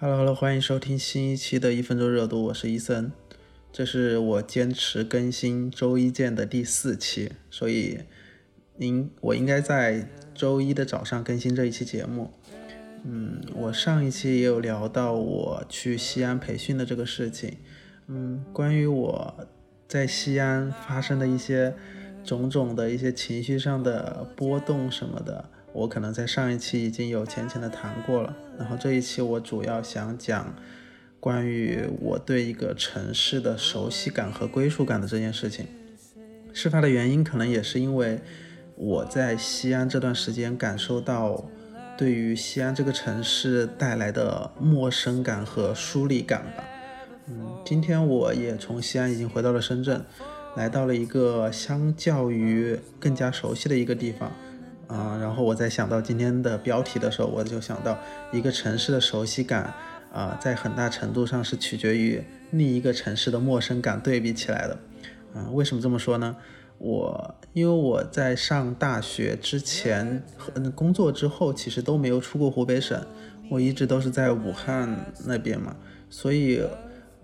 Hello，Hello，欢迎收听新一期的一分钟热度，我是伊森，这是我坚持更新周一见的第四期，所以您我应该在周一的早上更新这一期节目。嗯，我上一期也有聊到我去西安培训的这个事情，嗯，关于我在西安发生的一些种种的一些情绪上的波动什么的。我可能在上一期已经有浅浅的谈过了，然后这一期我主要想讲关于我对一个城市的熟悉感和归属感的这件事情。事发的原因可能也是因为我在西安这段时间感受到对于西安这个城市带来的陌生感和疏离感吧。嗯，今天我也从西安已经回到了深圳，来到了一个相较于更加熟悉的一个地方。啊，然后我在想到今天的标题的时候，我就想到一个城市的熟悉感，啊，在很大程度上是取决于另一个城市的陌生感对比起来的。啊，为什么这么说呢？我因为我在上大学之前和工作之后，其实都没有出过湖北省，我一直都是在武汉那边嘛，所以。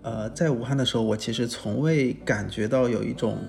呃，在武汉的时候，我其实从未感觉到有一种，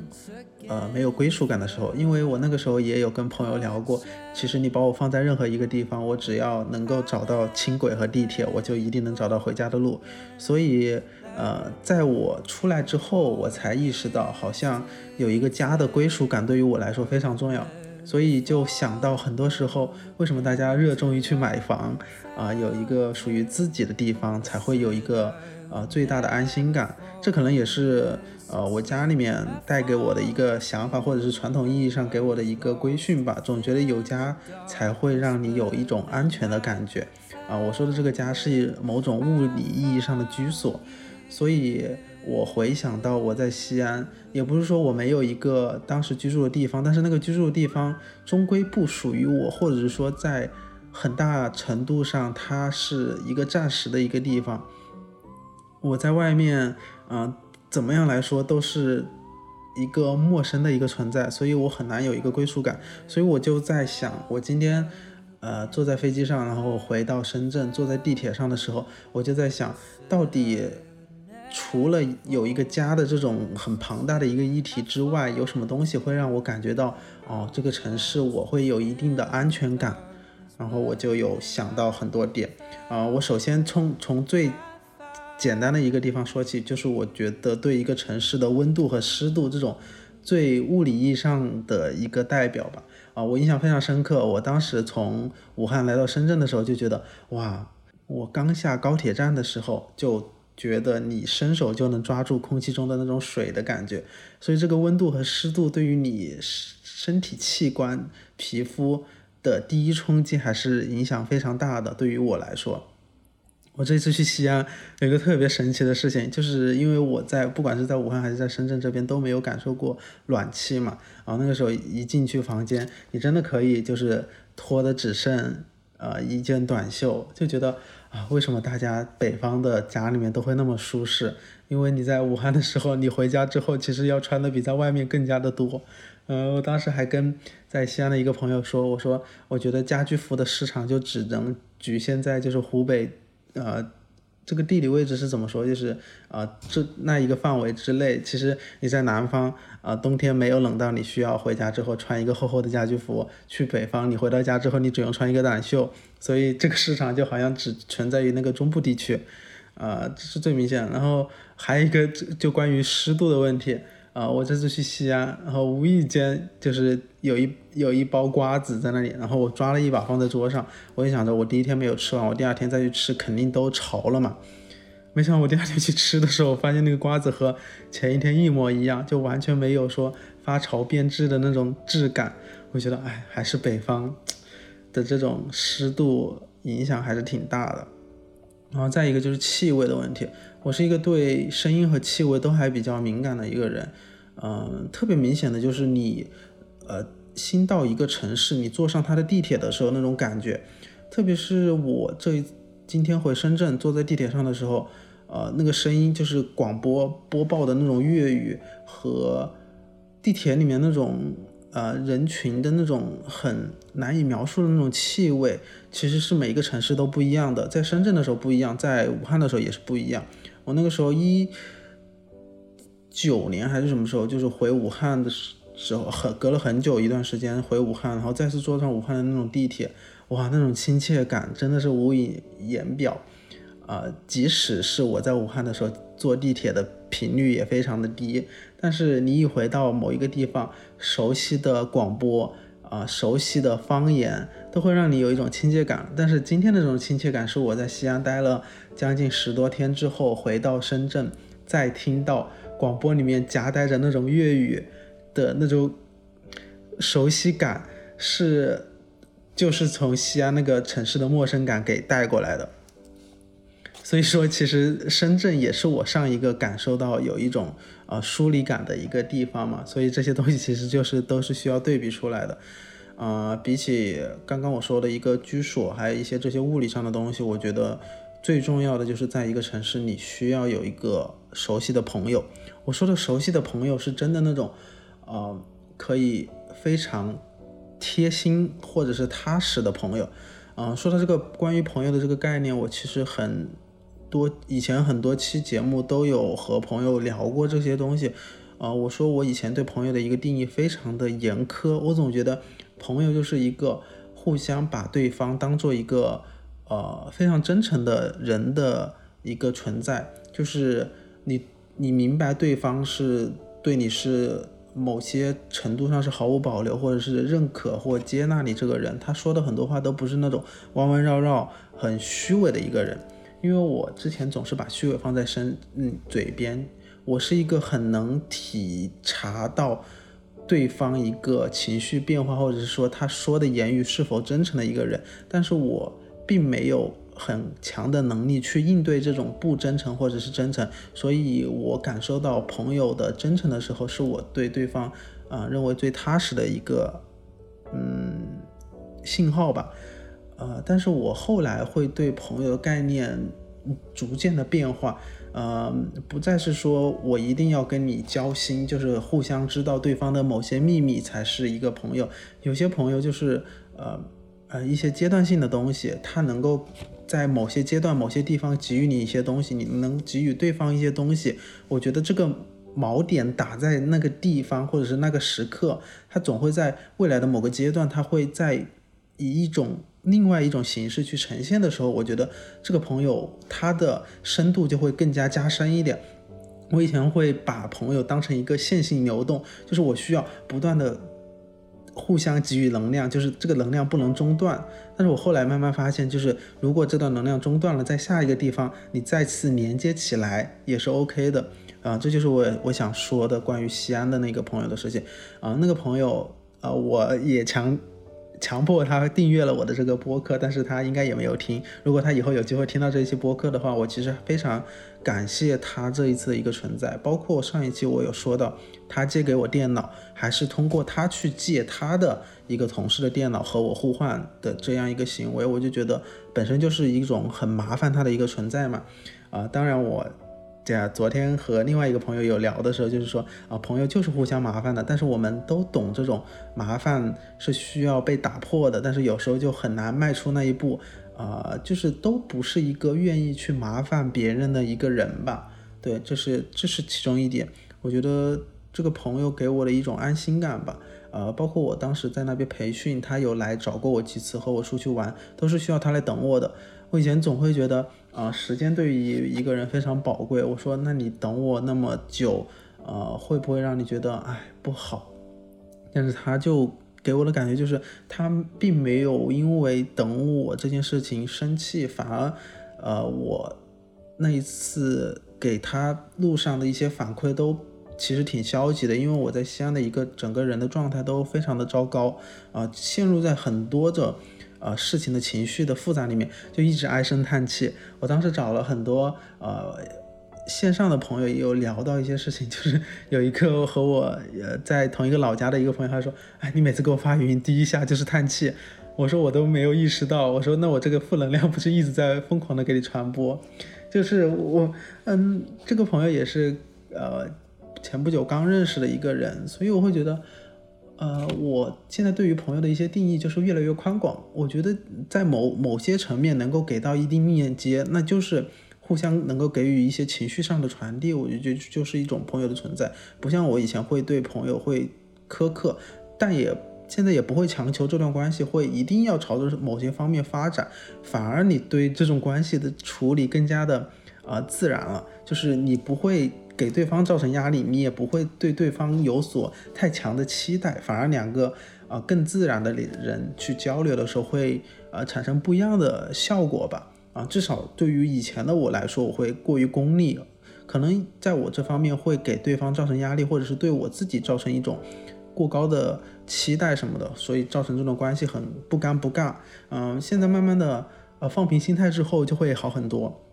呃，没有归属感的时候，因为我那个时候也有跟朋友聊过，其实你把我放在任何一个地方，我只要能够找到轻轨和地铁，我就一定能找到回家的路。所以，呃，在我出来之后，我才意识到，好像有一个家的归属感对于我来说非常重要。所以就想到很多时候，为什么大家热衷于去买房啊？有一个属于自己的地方，才会有一个。呃，最大的安心感，这可能也是呃我家里面带给我的一个想法，或者是传统意义上给我的一个规训吧。总觉得有家才会让你有一种安全的感觉啊。我说的这个家是某种物理意义上的居所，所以我回想到我在西安，也不是说我没有一个当时居住的地方，但是那个居住的地方终归不属于我，或者是说在很大程度上它是一个暂时的一个地方。我在外面，嗯，怎么样来说都是一个陌生的一个存在，所以我很难有一个归属感。所以我就在想，我今天，呃，坐在飞机上，然后回到深圳，坐在地铁上的时候，我就在想，到底除了有一个家的这种很庞大的一个议题之外，有什么东西会让我感觉到，哦，这个城市我会有一定的安全感。然后我就有想到很多点，啊，我首先从从最简单的一个地方说起，就是我觉得对一个城市的温度和湿度这种最物理意义上的一个代表吧。啊，我印象非常深刻。我当时从武汉来到深圳的时候，就觉得哇，我刚下高铁站的时候，就觉得你伸手就能抓住空气中的那种水的感觉。所以这个温度和湿度对于你身体器官、皮肤的第一冲击还是影响非常大的。对于我来说。我这次去西安有一个特别神奇的事情，就是因为我在不管是在武汉还是在深圳这边都没有感受过暖气嘛，然后那个时候一进去房间，你真的可以就是脱的只剩呃一件短袖，就觉得啊为什么大家北方的家里面都会那么舒适？因为你在武汉的时候，你回家之后其实要穿的比在外面更加的多。呃，我当时还跟在西安的一个朋友说，我说我觉得家居服的市场就只能局限在就是湖北。呃，这个地理位置是怎么说？就是啊，这那一个范围之内，其实你在南方啊，冬天没有冷到你需要回家之后穿一个厚厚的家居服；去北方，你回到家之后，你只用穿一个短袖。所以这个市场就好像只存在于那个中部地区，啊，这是最明显。然后还有一个就就关于湿度的问题。啊，我这次去西安，然后无意间就是有一有一包瓜子在那里，然后我抓了一把放在桌上，我就想着我第一天没有吃完，我第二天再去吃肯定都潮了嘛。没想到我第二天去吃的时候，发现那个瓜子和前一天一模一样，就完全没有说发潮变质的那种质感。我觉得，哎，还是北方的这种湿度影响还是挺大的。然后再一个就是气味的问题，我是一个对声音和气味都还比较敏感的一个人。嗯，特别明显的就是你，呃，新到一个城市，你坐上它的地铁的时候那种感觉，特别是我这今天回深圳坐在地铁上的时候，呃，那个声音就是广播播报的那种粤语和地铁里面那种呃人群的那种很难以描述的那种气味，其实是每一个城市都不一样的。在深圳的时候不一样，在武汉的时候也是不一样。我那个时候一九年还是什么时候，就是回武汉的时时候，很隔了很久一段时间回武汉，然后再次坐上武汉的那种地铁，哇，那种亲切感真的是无以言表。啊，即使是我在武汉的时候坐地铁的频率也非常的低，但是你一回到某一个地方，熟悉的广播啊，熟悉的方言，都会让你有一种亲切感。但是今天的这种亲切感是我在西安待了将近十多天之后回到深圳，再听到广播里面夹带着那种粤语的那种熟悉感，是就是从西安那个城市的陌生感给带过来的。所以说，其实深圳也是我上一个感受到有一种呃疏离感的一个地方嘛。所以这些东西其实就是都是需要对比出来的。呃，比起刚刚我说的一个居所，还有一些这些物理上的东西，我觉得最重要的就是在一个城市，你需要有一个熟悉的朋友。我说的熟悉的朋友，是真的那种，呃，可以非常贴心或者是踏实的朋友。嗯，说到这个关于朋友的这个概念，我其实很。多以前很多期节目都有和朋友聊过这些东西，啊，我说我以前对朋友的一个定义非常的严苛，我总觉得朋友就是一个互相把对方当做一个呃非常真诚的人的一个存在，就是你你明白对方是对你是某些程度上是毫无保留，或者是认可或接纳你这个人，他说的很多话都不是那种弯弯绕绕很虚伪的一个人。因为我之前总是把虚伪放在身嗯嘴边，我是一个很能体察到对方一个情绪变化，或者是说他说的言语是否真诚的一个人，但是我并没有很强的能力去应对这种不真诚或者是真诚，所以我感受到朋友的真诚的时候，是我对对方啊认为最踏实的一个嗯信号吧。呃，但是我后来会对朋友的概念逐渐的变化，呃，不再是说我一定要跟你交心，就是互相知道对方的某些秘密才是一个朋友。有些朋友就是呃呃一些阶段性的东西，他能够在某些阶段、某些地方给予你一些东西，你能给予对方一些东西。我觉得这个锚点打在那个地方或者是那个时刻，他总会在未来的某个阶段，他会在以一种。另外一种形式去呈现的时候，我觉得这个朋友他的深度就会更加加深一点。我以前会把朋友当成一个线性流动，就是我需要不断的互相给予能量，就是这个能量不能中断。但是我后来慢慢发现，就是如果这段能量中断了，在下一个地方你再次连接起来也是 OK 的啊。这就是我我想说的关于西安的那个朋友的事情啊。那个朋友啊，我也强。强迫他订阅了我的这个播客，但是他应该也没有听。如果他以后有机会听到这一期播客的话，我其实非常感谢他这一次的一个存在。包括上一期我有说到，他借给我电脑，还是通过他去借他的一个同事的电脑和我互换的这样一个行为，我就觉得本身就是一种很麻烦他的一个存在嘛。啊，当然我。对啊，昨天和另外一个朋友有聊的时候，就是说啊，朋友就是互相麻烦的，但是我们都懂这种麻烦是需要被打破的，但是有时候就很难迈出那一步，啊，就是都不是一个愿意去麻烦别人的一个人吧？对，这是这是其中一点。我觉得这个朋友给我的一种安心感吧，呃，包括我当时在那边培训，他有来找过我几次，和我出去玩，都是需要他来等我的。我以前总会觉得。啊，时间对于一个人非常宝贵。我说，那你等我那么久，呃，会不会让你觉得哎不好？但是他就给我的感觉就是，他并没有因为等我这件事情生气，反而，呃，我那一次给他路上的一些反馈都其实挺消极的，因为我在西安的一个整个人的状态都非常的糟糕，啊，陷入在很多的。呃，事情的情绪的复杂里面，就一直唉声叹气。我当时找了很多呃线上的朋友，也有聊到一些事情，就是有一个和我呃在同一个老家的一个朋友，他说：“哎，你每次给我发语音，第一下就是叹气。”我说：“我都没有意识到。”我说：“那我这个负能量不是一直在疯狂的给你传播？”就是我，嗯，这个朋友也是呃前不久刚认识的一个人，所以我会觉得。呃，我现在对于朋友的一些定义就是越来越宽广。我觉得在某某些层面能够给到一定链接，那就是互相能够给予一些情绪上的传递。我觉得就是一种朋友的存在，不像我以前会对朋友会苛刻，但也现在也不会强求这段关系会一定要朝着某些方面发展，反而你对这种关系的处理更加的啊自然了，就是你不会。给对方造成压力，你也不会对对方有所太强的期待，反而两个啊更自然的人去交流的时候，会呃产生不一样的效果吧。啊，至少对于以前的我来说，我会过于功利，可能在我这方面会给对方造成压力，或者是对我自己造成一种过高的期待什么的，所以造成这种关系很不干不尬。嗯，现在慢慢的呃放平心态之后，就会好很多。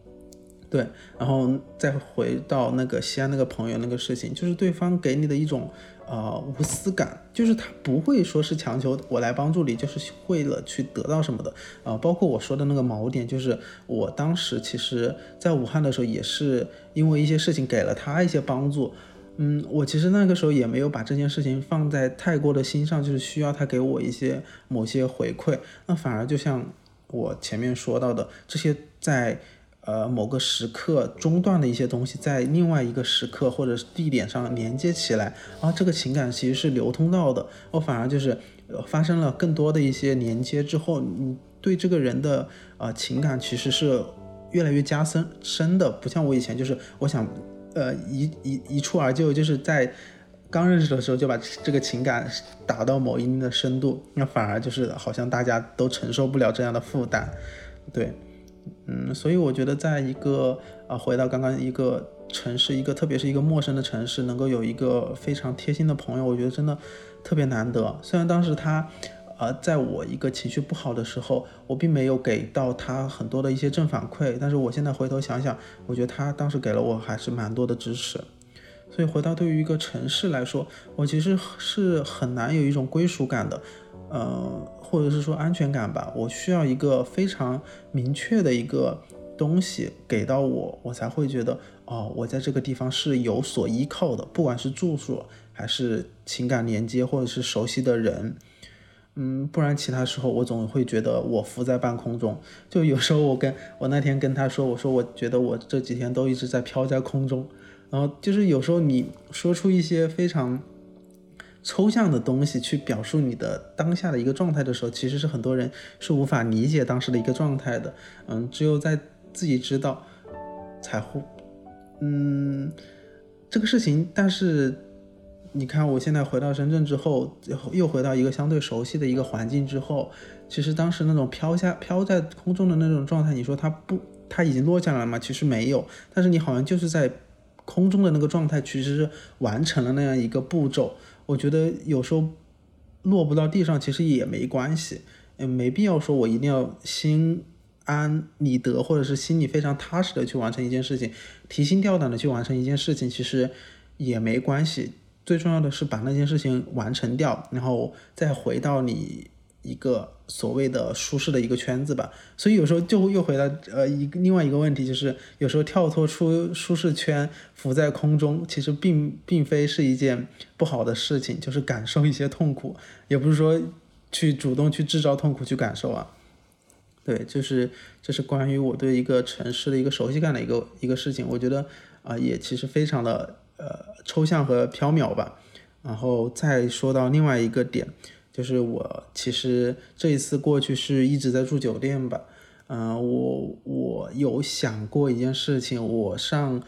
对，然后再回到那个西安那个朋友那个事情，就是对方给你的一种呃无私感，就是他不会说是强求我来帮助你，就是为了去得到什么的啊。包括我说的那个锚点，就是我当时其实在武汉的时候，也是因为一些事情给了他一些帮助，嗯，我其实那个时候也没有把这件事情放在太过的心上，就是需要他给我一些某些回馈，那反而就像我前面说到的这些在。呃，某个时刻中断的一些东西，在另外一个时刻或者地点上连接起来，啊，这个情感其实是流通到的。我反而就是发生了更多的一些连接之后，你对这个人的呃情感其实是越来越加深深的，不像我以前就是我想，呃，一一一蹴而就，就是在刚认识的时候就把这个情感打到某一定的深度，那反而就是好像大家都承受不了这样的负担，对。嗯，所以我觉得，在一个啊，回到刚刚一个城市，一个特别是一个陌生的城市，能够有一个非常贴心的朋友，我觉得真的特别难得。虽然当时他，呃，在我一个情绪不好的时候，我并没有给到他很多的一些正反馈，但是我现在回头想想，我觉得他当时给了我还是蛮多的支持。所以回到对于一个城市来说，我其实是很难有一种归属感的。呃，或者是说安全感吧，我需要一个非常明确的一个东西给到我，我才会觉得哦，我在这个地方是有所依靠的，不管是住所还是情感连接，或者是熟悉的人，嗯，不然其他时候我总会觉得我浮在半空中。就有时候我跟我那天跟他说，我说我觉得我这几天都一直在飘在空中，然后就是有时候你说出一些非常。抽象的东西去表述你的当下的一个状态的时候，其实是很多人是无法理解当时的一个状态的。嗯，只有在自己知道才会，嗯，这个事情。但是你看，我现在回到深圳之后，又回到一个相对熟悉的一个环境之后，其实当时那种飘下飘在空中的那种状态，你说它不，它已经落下来了吗？其实没有。但是你好像就是在空中的那个状态，其实是完成了那样一个步骤。我觉得有时候落不到地上其实也没关系，也，没必要说我一定要心安理得，或者是心里非常踏实的去完成一件事情，提心吊胆的去完成一件事情，其实也没关系。最重要的是把那件事情完成掉，然后再回到你。一个所谓的舒适的一个圈子吧，所以有时候就又回到呃一另外一个问题，就是有时候跳脱出舒适圈，浮在空中，其实并并非是一件不好的事情，就是感受一些痛苦，也不是说去主动去制造痛苦去感受啊。对，就是这是关于我对一个城市的一个熟悉感的一个一个事情，我觉得啊也其实非常的呃抽象和缥缈吧。然后再说到另外一个点。就是我其实这一次过去是一直在住酒店吧，嗯，我我有想过一件事情，我上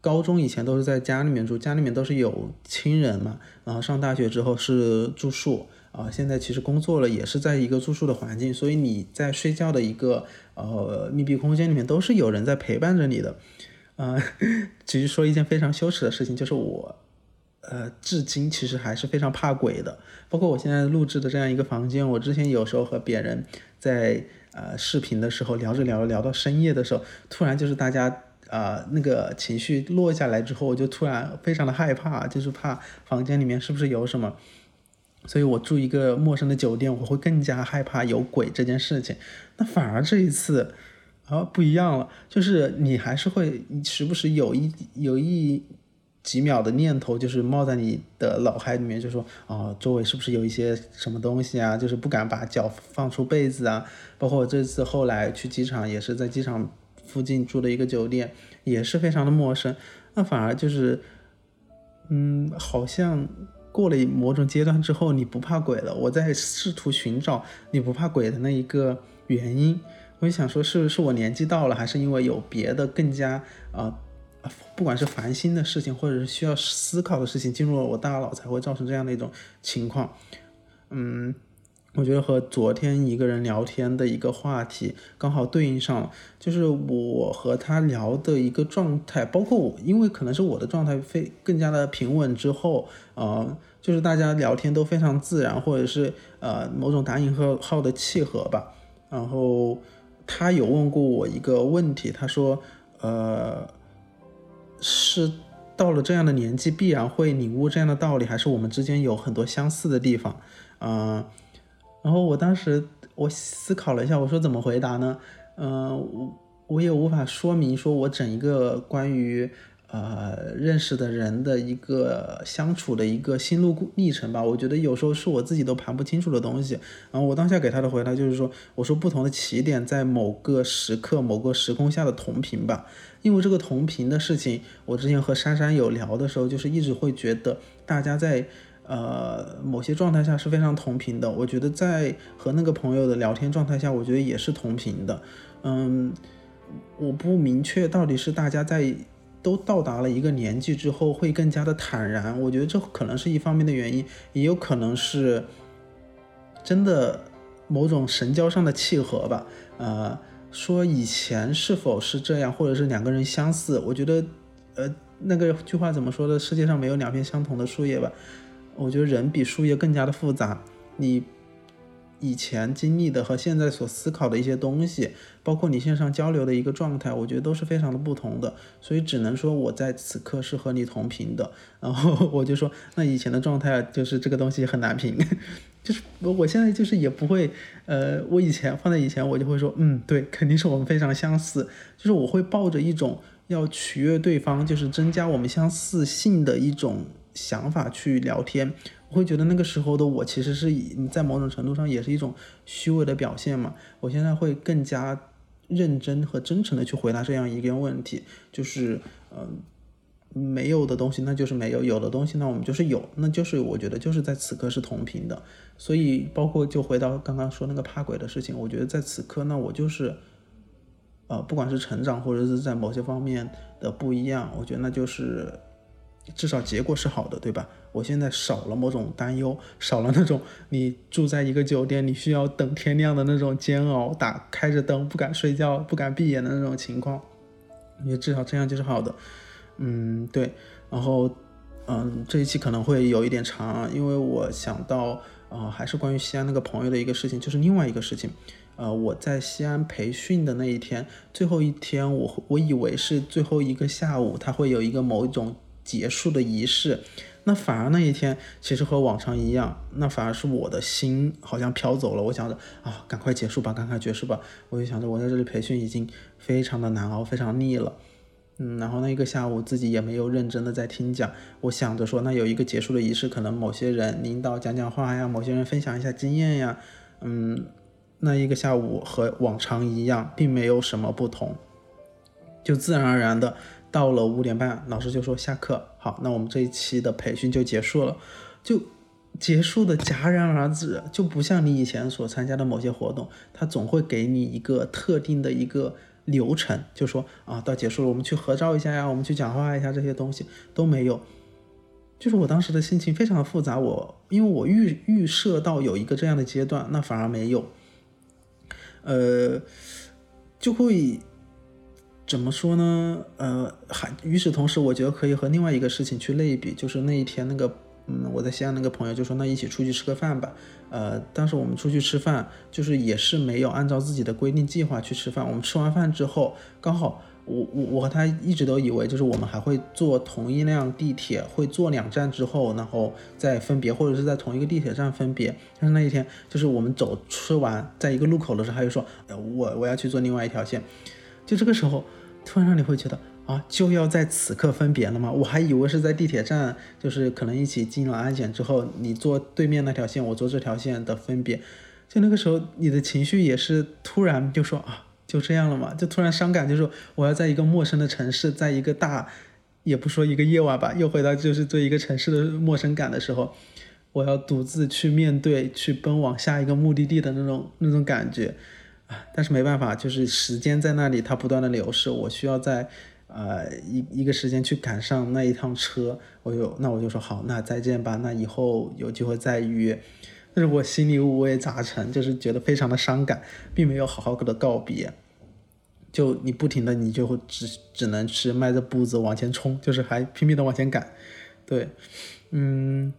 高中以前都是在家里面住，家里面都是有亲人嘛，然后上大学之后是住宿，啊，现在其实工作了也是在一个住宿的环境，所以你在睡觉的一个呃密闭空间里面都是有人在陪伴着你的，嗯，其实说一件非常羞耻的事情，就是我。呃，至今其实还是非常怕鬼的。包括我现在录制的这样一个房间，我之前有时候和别人在呃视频的时候聊着聊着聊到深夜的时候，突然就是大家啊那个情绪落下来之后，我就突然非常的害怕，就是怕房间里面是不是有什么。所以我住一个陌生的酒店，我会更加害怕有鬼这件事情。那反而这一次啊不一样了，就是你还是会时不时有一有一。几秒的念头就是冒在你的脑海里面，就说哦，周围是不是有一些什么东西啊？就是不敢把脚放出被子啊。包括这次后来去机场，也是在机场附近住的一个酒店，也是非常的陌生。那反而就是，嗯，好像过了某种阶段之后，你不怕鬼了。我在试图寻找你不怕鬼的那一个原因。我就想说，是是我年纪到了，还是因为有别的更加啊？不管是烦心的事情，或者是需要思考的事情进入了我大脑，才会造成这样的一种情况。嗯，我觉得和昨天一个人聊天的一个话题刚好对应上了，就是我和他聊的一个状态，包括我，因为可能是我的状态非更加的平稳之后，呃，就是大家聊天都非常自然，或者是呃某种打引号的契合吧。然后他有问过我一个问题，他说，呃。是到了这样的年纪，必然会领悟这样的道理，还是我们之间有很多相似的地方？嗯，然后我当时我思考了一下，我说怎么回答呢？嗯，我我也无法说明说我整一个关于。呃，认识的人的一个相处的一个心路历程吧，我觉得有时候是我自己都盘不清楚的东西。然后我当下给他的回答就是说，我说不同的起点在某个时刻、某个时空下的同频吧。因为这个同频的事情，我之前和珊珊有聊的时候，就是一直会觉得大家在呃某些状态下是非常同频的。我觉得在和那个朋友的聊天状态下，我觉得也是同频的。嗯，我不明确到底是大家在。都到达了一个年纪之后，会更加的坦然。我觉得这可能是一方面的原因，也有可能是真的某种神交上的契合吧。呃，说以前是否是这样，或者是两个人相似？我觉得，呃，那个句话怎么说的？世界上没有两片相同的树叶吧？我觉得人比树叶更加的复杂。你。以前经历的和现在所思考的一些东西，包括你线上交流的一个状态，我觉得都是非常的不同的，所以只能说我在此刻是和你同频的。然后我就说，那以前的状态就是这个东西很难评，就是我我现在就是也不会，呃，我以前放在以前我就会说，嗯，对，肯定是我们非常相似，就是我会抱着一种要取悦对方，就是增加我们相似性的一种想法去聊天。我会觉得那个时候的我其实是以在某种程度上也是一种虚伪的表现嘛。我现在会更加认真和真诚的去回答这样一个问题，就是嗯，没有的东西那就是没有，有的东西那我们就是有，那就是我觉得就是在此刻是同频的。所以包括就回到刚刚说那个怕鬼的事情，我觉得在此刻那我就是呃，不管是成长或者是在某些方面的不一样，我觉得那就是。至少结果是好的，对吧？我现在少了某种担忧，少了那种你住在一个酒店，你需要等天亮的那种煎熬，打开着灯不敢睡觉、不敢闭眼的那种情况。我觉得至少这样就是好的。嗯，对。然后，嗯，这一期可能会有一点长，因为我想到，呃，还是关于西安那个朋友的一个事情，就是另外一个事情。呃，我在西安培训的那一天，最后一天，我我以为是最后一个下午，他会有一个某一种。结束的仪式，那反而那一天其实和往常一样，那反而是我的心好像飘走了。我想着啊，赶快结束吧，赶快结束吧。我就想着我在这里培训已经非常的难熬，非常腻了。嗯，然后那一个下午自己也没有认真的在听讲。我想着说，那有一个结束的仪式，可能某些人领导讲讲话呀，某些人分享一下经验呀。嗯，那一个下午和往常一样，并没有什么不同，就自然而然的。到了五点半，老师就说下课。好，那我们这一期的培训就结束了，就结束的戛然而止，就不像你以前所参加的某些活动，他总会给你一个特定的一个流程，就说啊，到结束了，我们去合照一下呀，我们去讲话一下，这些东西都没有。就是我当时的心情非常的复杂，我因为我预预设到有一个这样的阶段，那反而没有，呃，就会。怎么说呢？呃，还与此同时，我觉得可以和另外一个事情去类比，就是那一天那个，嗯，我在西安那个朋友就说，那一起出去吃个饭吧。呃，当时我们出去吃饭，就是也是没有按照自己的规定计划去吃饭。我们吃完饭之后，刚好我我我和他一直都以为，就是我们还会坐同一辆地铁，会坐两站之后，然后再分别，或者是在同一个地铁站分别。但是那一天，就是我们走吃完，在一个路口的时候，他就说，呃我我要去坐另外一条线。就这个时候。突然让你会觉得，啊，就要在此刻分别了吗？我还以为是在地铁站，就是可能一起进了安检之后，你坐对面那条线，我坐这条线的分别。就那个时候，你的情绪也是突然就说啊，就这样了嘛，就突然伤感，就是我要在一个陌生的城市，在一个大，也不说一个夜晚吧，又回到就是对一个城市的陌生感的时候，我要独自去面对，去奔往下一个目的地的那种那种感觉。但是没办法，就是时间在那里，它不断的流逝，我需要在呃一一个时间去赶上那一趟车，我就那我就说好，那再见吧，那以后有机会再约。但是我心里五味杂陈，就是觉得非常的伤感，并没有好好的告别。就你不停的，你就会只只能是迈着步子往前冲，就是还拼命的往前赶。对，嗯，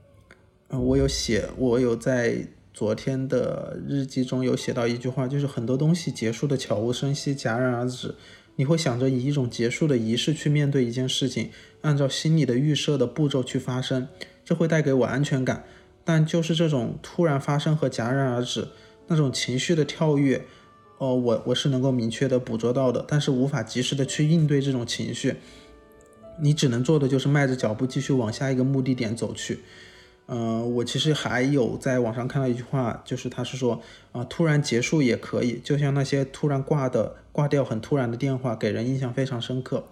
我有写，我有在昨天的日记中有写到一句话，就是很多东西结束的悄无声息，戛然而止。你会想着以一种结束的仪式去面对一件事情，按照心里的预设的步骤去发生，这会带给我安全感。但就是这种突然发生和戛然而止，那种情绪的跳跃，哦，我我是能够明确的捕捉到的，但是无法及时的去应对这种情绪。你只能做的就是迈着脚步继续往下一个目的点走去。嗯，我其实还有在网上看到一句话，就是他是说啊，突然结束也可以，就像那些突然挂的挂掉很突然的电话，给人印象非常深刻。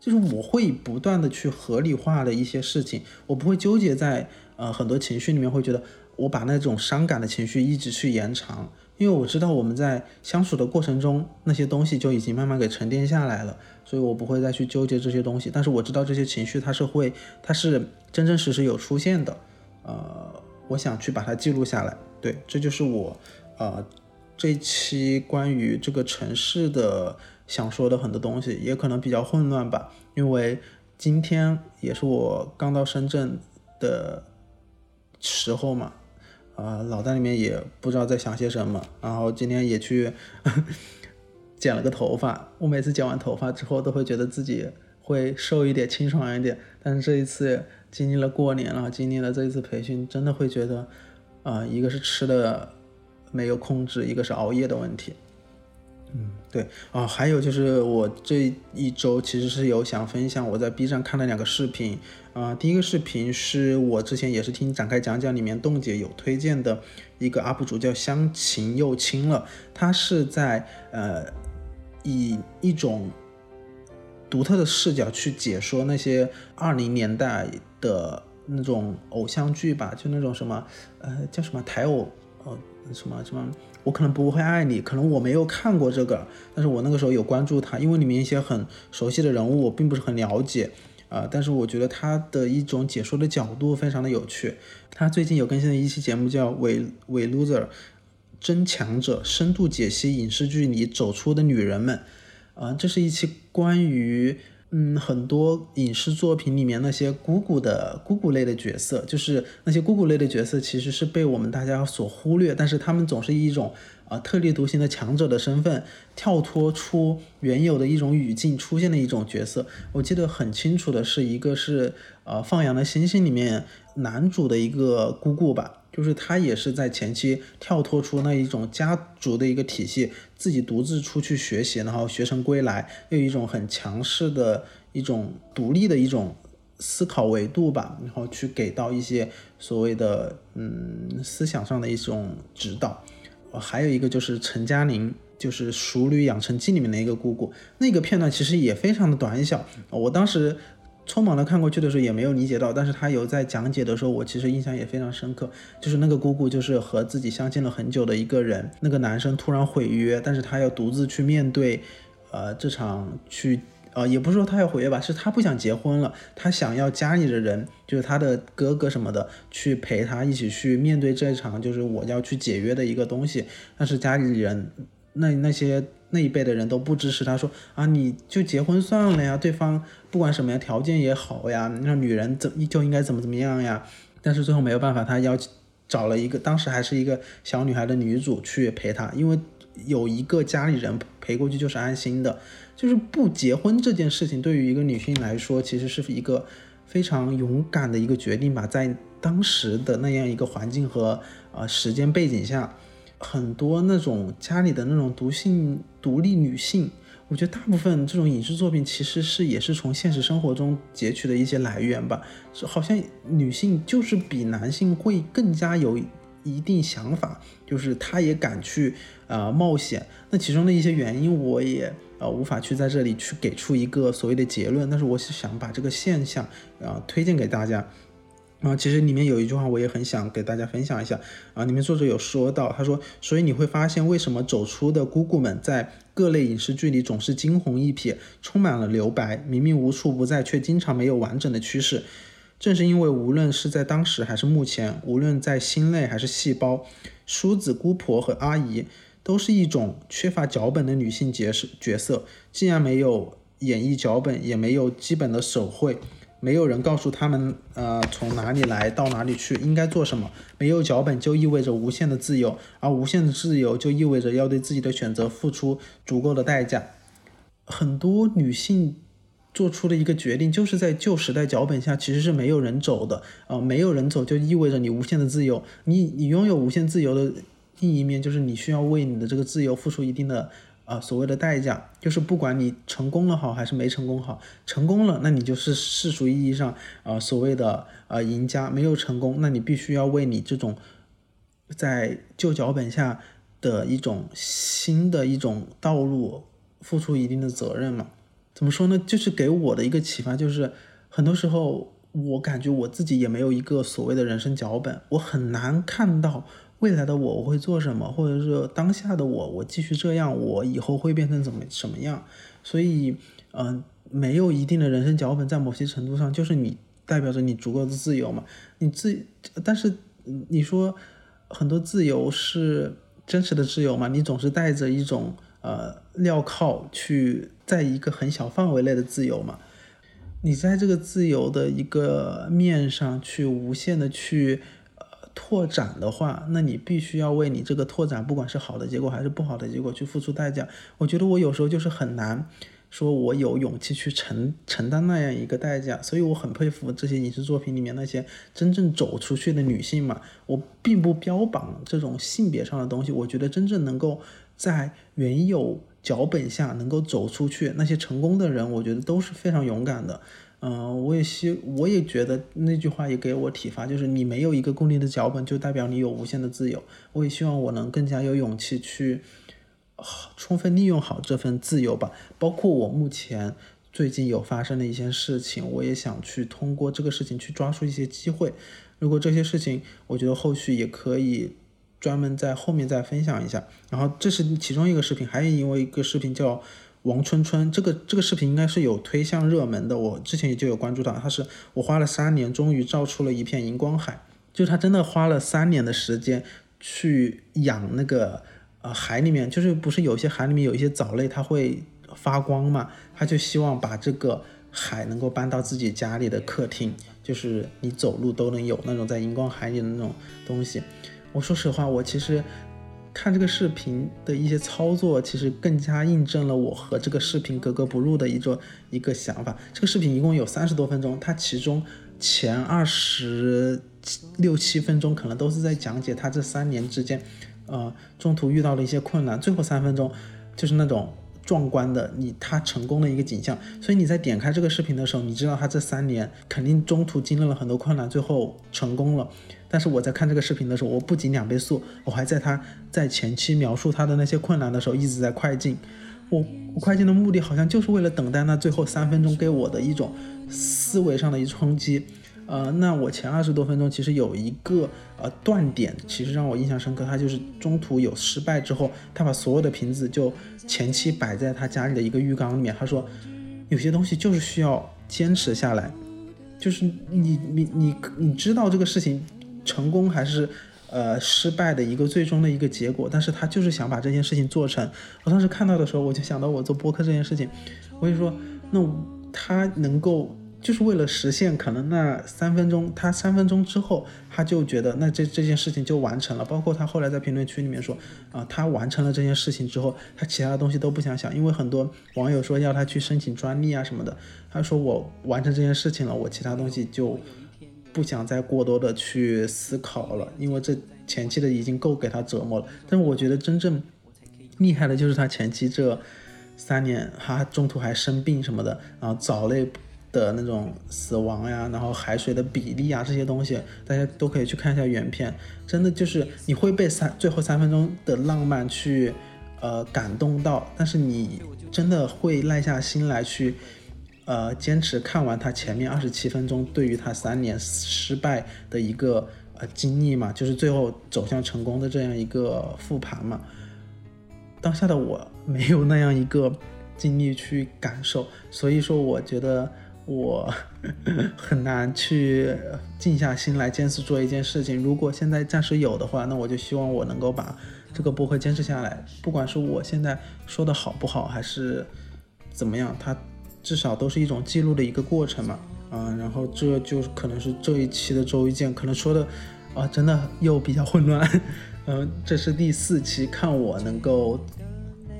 就是我会不断的去合理化的一些事情，我不会纠结在。呃，很多情绪里面会觉得，我把那种伤感的情绪一直去延长，因为我知道我们在相处的过程中，那些东西就已经慢慢给沉淀下来了，所以我不会再去纠结这些东西。但是我知道这些情绪它是会，它是真真实实有出现的，呃，我想去把它记录下来。对，这就是我，呃，这期关于这个城市的想说的很多东西，也可能比较混乱吧，因为今天也是我刚到深圳的。时候嘛，啊，脑袋里面也不知道在想些什么，然后今天也去 剪了个头发。我每次剪完头发之后，都会觉得自己会瘦一点、清爽一点。但是这一次经历了过年了，经历了这一次培训，真的会觉得，啊，一个是吃的没有控制，一个是熬夜的问题。嗯，对啊，还有就是我这一周其实是有想分享我在 B 站看了两个视频啊，第一个视频是我之前也是听展开讲讲里面冻姐有推荐的一个 UP 主叫香琴又青了，他是在呃以一种独特的视角去解说那些二零年代的那种偶像剧吧，就那种什么呃叫什么台偶呃什么什么。我可能不会爱你，可能我没有看过这个，但是我那个时候有关注他，因为里面一些很熟悉的人物我并不是很了解，啊，但是我觉得他的一种解说的角度非常的有趣。他最近有更新的一期节目叫《伪伪 loser 真强者》，深度解析影视剧里走出的女人们，啊，这是一期关于。嗯，很多影视作品里面那些姑姑的姑姑类的角色，就是那些姑姑类的角色，其实是被我们大家所忽略，但是他们总是以一种啊特立独行的强者的身份，跳脱出原有的一种语境出现的一种角色。我记得很清楚的是，一个是呃放羊的星星里面男主的一个姑姑吧。就是他也是在前期跳脱出那一种家族的一个体系，自己独自出去学习，然后学成归来，又一种很强势的一种独立的一种思考维度吧，然后去给到一些所谓的嗯思想上的一种指导。还有一个就是陈嘉玲，就是《熟女养成记》里面的一个姑姑，那个片段其实也非常的短小，我当时。匆忙的看过去的时候也没有理解到，但是他有在讲解的时候，我其实印象也非常深刻。就是那个姑姑，就是和自己相亲了很久的一个人，那个男生突然毁约，但是他要独自去面对，呃，这场去，呃，也不是说他要毁约吧，是他不想结婚了，他想要家里的人，就是他的哥哥什么的，去陪他一起去面对这场，就是我要去解约的一个东西，但是家里人。那那些那一辈的人都不支持他，说啊，你就结婚算了呀，对方不管什么样条件也好呀，那女人怎就应该怎么怎么样呀？但是最后没有办法，他要找了一个当时还是一个小女孩的女主去陪他，因为有一个家里人陪过去就是安心的。就是不结婚这件事情对于一个女性来说，其实是一个非常勇敢的一个决定吧，在当时的那样一个环境和呃时间背景下。很多那种家里的那种独性独立女性，我觉得大部分这种影视作品其实是也是从现实生活中截取的一些来源吧，是好像女性就是比男性会更加有一定想法，就是她也敢去呃冒险。那其中的一些原因我也呃无法去在这里去给出一个所谓的结论，但是我是想把这个现象啊推荐给大家。啊其实里面有一句话我也很想给大家分享一下啊，里面作者有说到，他说，所以你会发现为什么走出的姑姑们在各类影视剧里总是惊鸿一瞥，充满了留白，明明无处不在，却经常没有完整的趋势。正是因为无论是在当时还是目前，无论在心类还是细胞，叔子、姑婆和阿姨都是一种缺乏脚本的女性角色角色，既然没有演绎脚本，也没有基本的手绘。没有人告诉他们，呃，从哪里来到哪里去，应该做什么。没有脚本就意味着无限的自由，而无限的自由就意味着要对自己的选择付出足够的代价。很多女性做出的一个决定，就是在旧时代脚本下其实是没有人走的啊，没有人走就意味着你无限的自由。你你拥有无限自由的另一面，就是你需要为你的这个自由付出一定的。啊，所谓的代价就是不管你成功了好还是没成功好，成功了那你就是世俗意义上啊所谓的啊赢家，没有成功，那你必须要为你这种在旧脚本下的一种新的一种道路付出一定的责任嘛？怎么说呢？就是给我的一个启发就是，很多时候我感觉我自己也没有一个所谓的人生脚本，我很难看到。未来的我我会做什么，或者是当下的我，我继续这样，我以后会变成怎么什么样？所以，嗯，没有一定的人生脚本，在某些程度上，就是你代表着你足够的自由嘛。你自，但是你说很多自由是真实的自由嘛？你总是带着一种呃镣铐去在一个很小范围内的自由嘛？你在这个自由的一个面上去无限的去。拓展的话，那你必须要为你这个拓展，不管是好的结果还是不好的结果，去付出代价。我觉得我有时候就是很难，说我有勇气去承承担那样一个代价。所以我很佩服这些影视作品里面那些真正走出去的女性嘛。我并不标榜这种性别上的东西，我觉得真正能够在原有脚本下能够走出去那些成功的人，我觉得都是非常勇敢的。嗯，我也希，我也觉得那句话也给我启发，就是你没有一个固定的脚本，就代表你有无限的自由。我也希望我能更加有勇气去，充分利用好这份自由吧。包括我目前最近有发生的一些事情，我也想去通过这个事情去抓住一些机会。如果这些事情，我觉得后续也可以专门在后面再分享一下。然后这是其中一个视频，还有因为一个视频叫。王春春这个这个视频应该是有推向热门的，我之前也就有关注到，他是我花了三年终于照出了一片荧光海，就是他真的花了三年的时间去养那个呃海里面，就是不是有些海里面有一些藻类它会发光嘛，他就希望把这个海能够搬到自己家里的客厅，就是你走路都能有那种在荧光海里的那种东西。我说实话，我其实。看这个视频的一些操作，其实更加印证了我和这个视频格格不入的一个一个想法。这个视频一共有三十多分钟，它其中前二十六七分钟可能都是在讲解他这三年之间，呃，中途遇到了一些困难，最后三分钟就是那种壮观的你他成功的一个景象。所以你在点开这个视频的时候，你知道他这三年肯定中途经历了很多困难，最后成功了。但是我在看这个视频的时候，我不仅两倍速，我还在他在前期描述他的那些困难的时候一直在快进。我我快进的目的好像就是为了等待那最后三分钟给我的一种思维上的一冲击。呃，那我前二十多分钟其实有一个呃断点，其实让我印象深刻。他就是中途有失败之后，他把所有的瓶子就前期摆在他家里的一个浴缸里面。他说，有些东西就是需要坚持下来，就是你你你你知道这个事情。成功还是呃失败的一个最终的一个结果，但是他就是想把这件事情做成。我当时看到的时候，我就想到我做播客这件事情，我就说，那他能够就是为了实现可能那三分钟，他三分钟之后他就觉得那这这件事情就完成了。包括他后来在评论区里面说，啊，他完成了这件事情之后，他其他的东西都不想想，因为很多网友说要他去申请专利啊什么的，他说我完成这件事情了，我其他东西就。不想再过多的去思考了，因为这前期的已经够给他折磨了。但是我觉得真正厉害的就是他前期这三年，他中途还生病什么的，然后藻类的那种死亡呀，然后海水的比例啊这些东西，大家都可以去看一下原片，真的就是你会被三最后三分钟的浪漫去呃感动到，但是你真的会耐下心来去呃坚持看完他前面二十七分钟对于他三年失败的一个呃经历嘛，就是最后走向成功的这样一个复盘嘛。当下的我没有那样一个经历去感受，所以说我觉得我很难去静下心来坚持做一件事情。如果现在暂时有的话，那我就希望我能够把这个播客坚持下来。不管是我现在说的好不好，还是怎么样，它至少都是一种记录的一个过程嘛。啊，然后这就可能是这一期的周一见，可能说的啊，真的又比较混乱。嗯，这是第四期，看我能够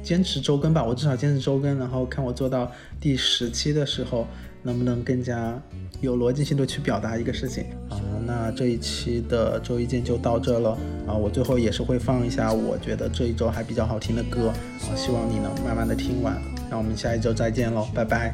坚持周更吧，我至少坚持周更，然后看我做到第十期的时候，能不能更加有逻辑性的去表达一个事情啊？那这一期的周一见就到这了啊！我最后也是会放一下我觉得这一周还比较好听的歌啊，希望你能慢慢的听完。那我们下一周再见喽，拜拜。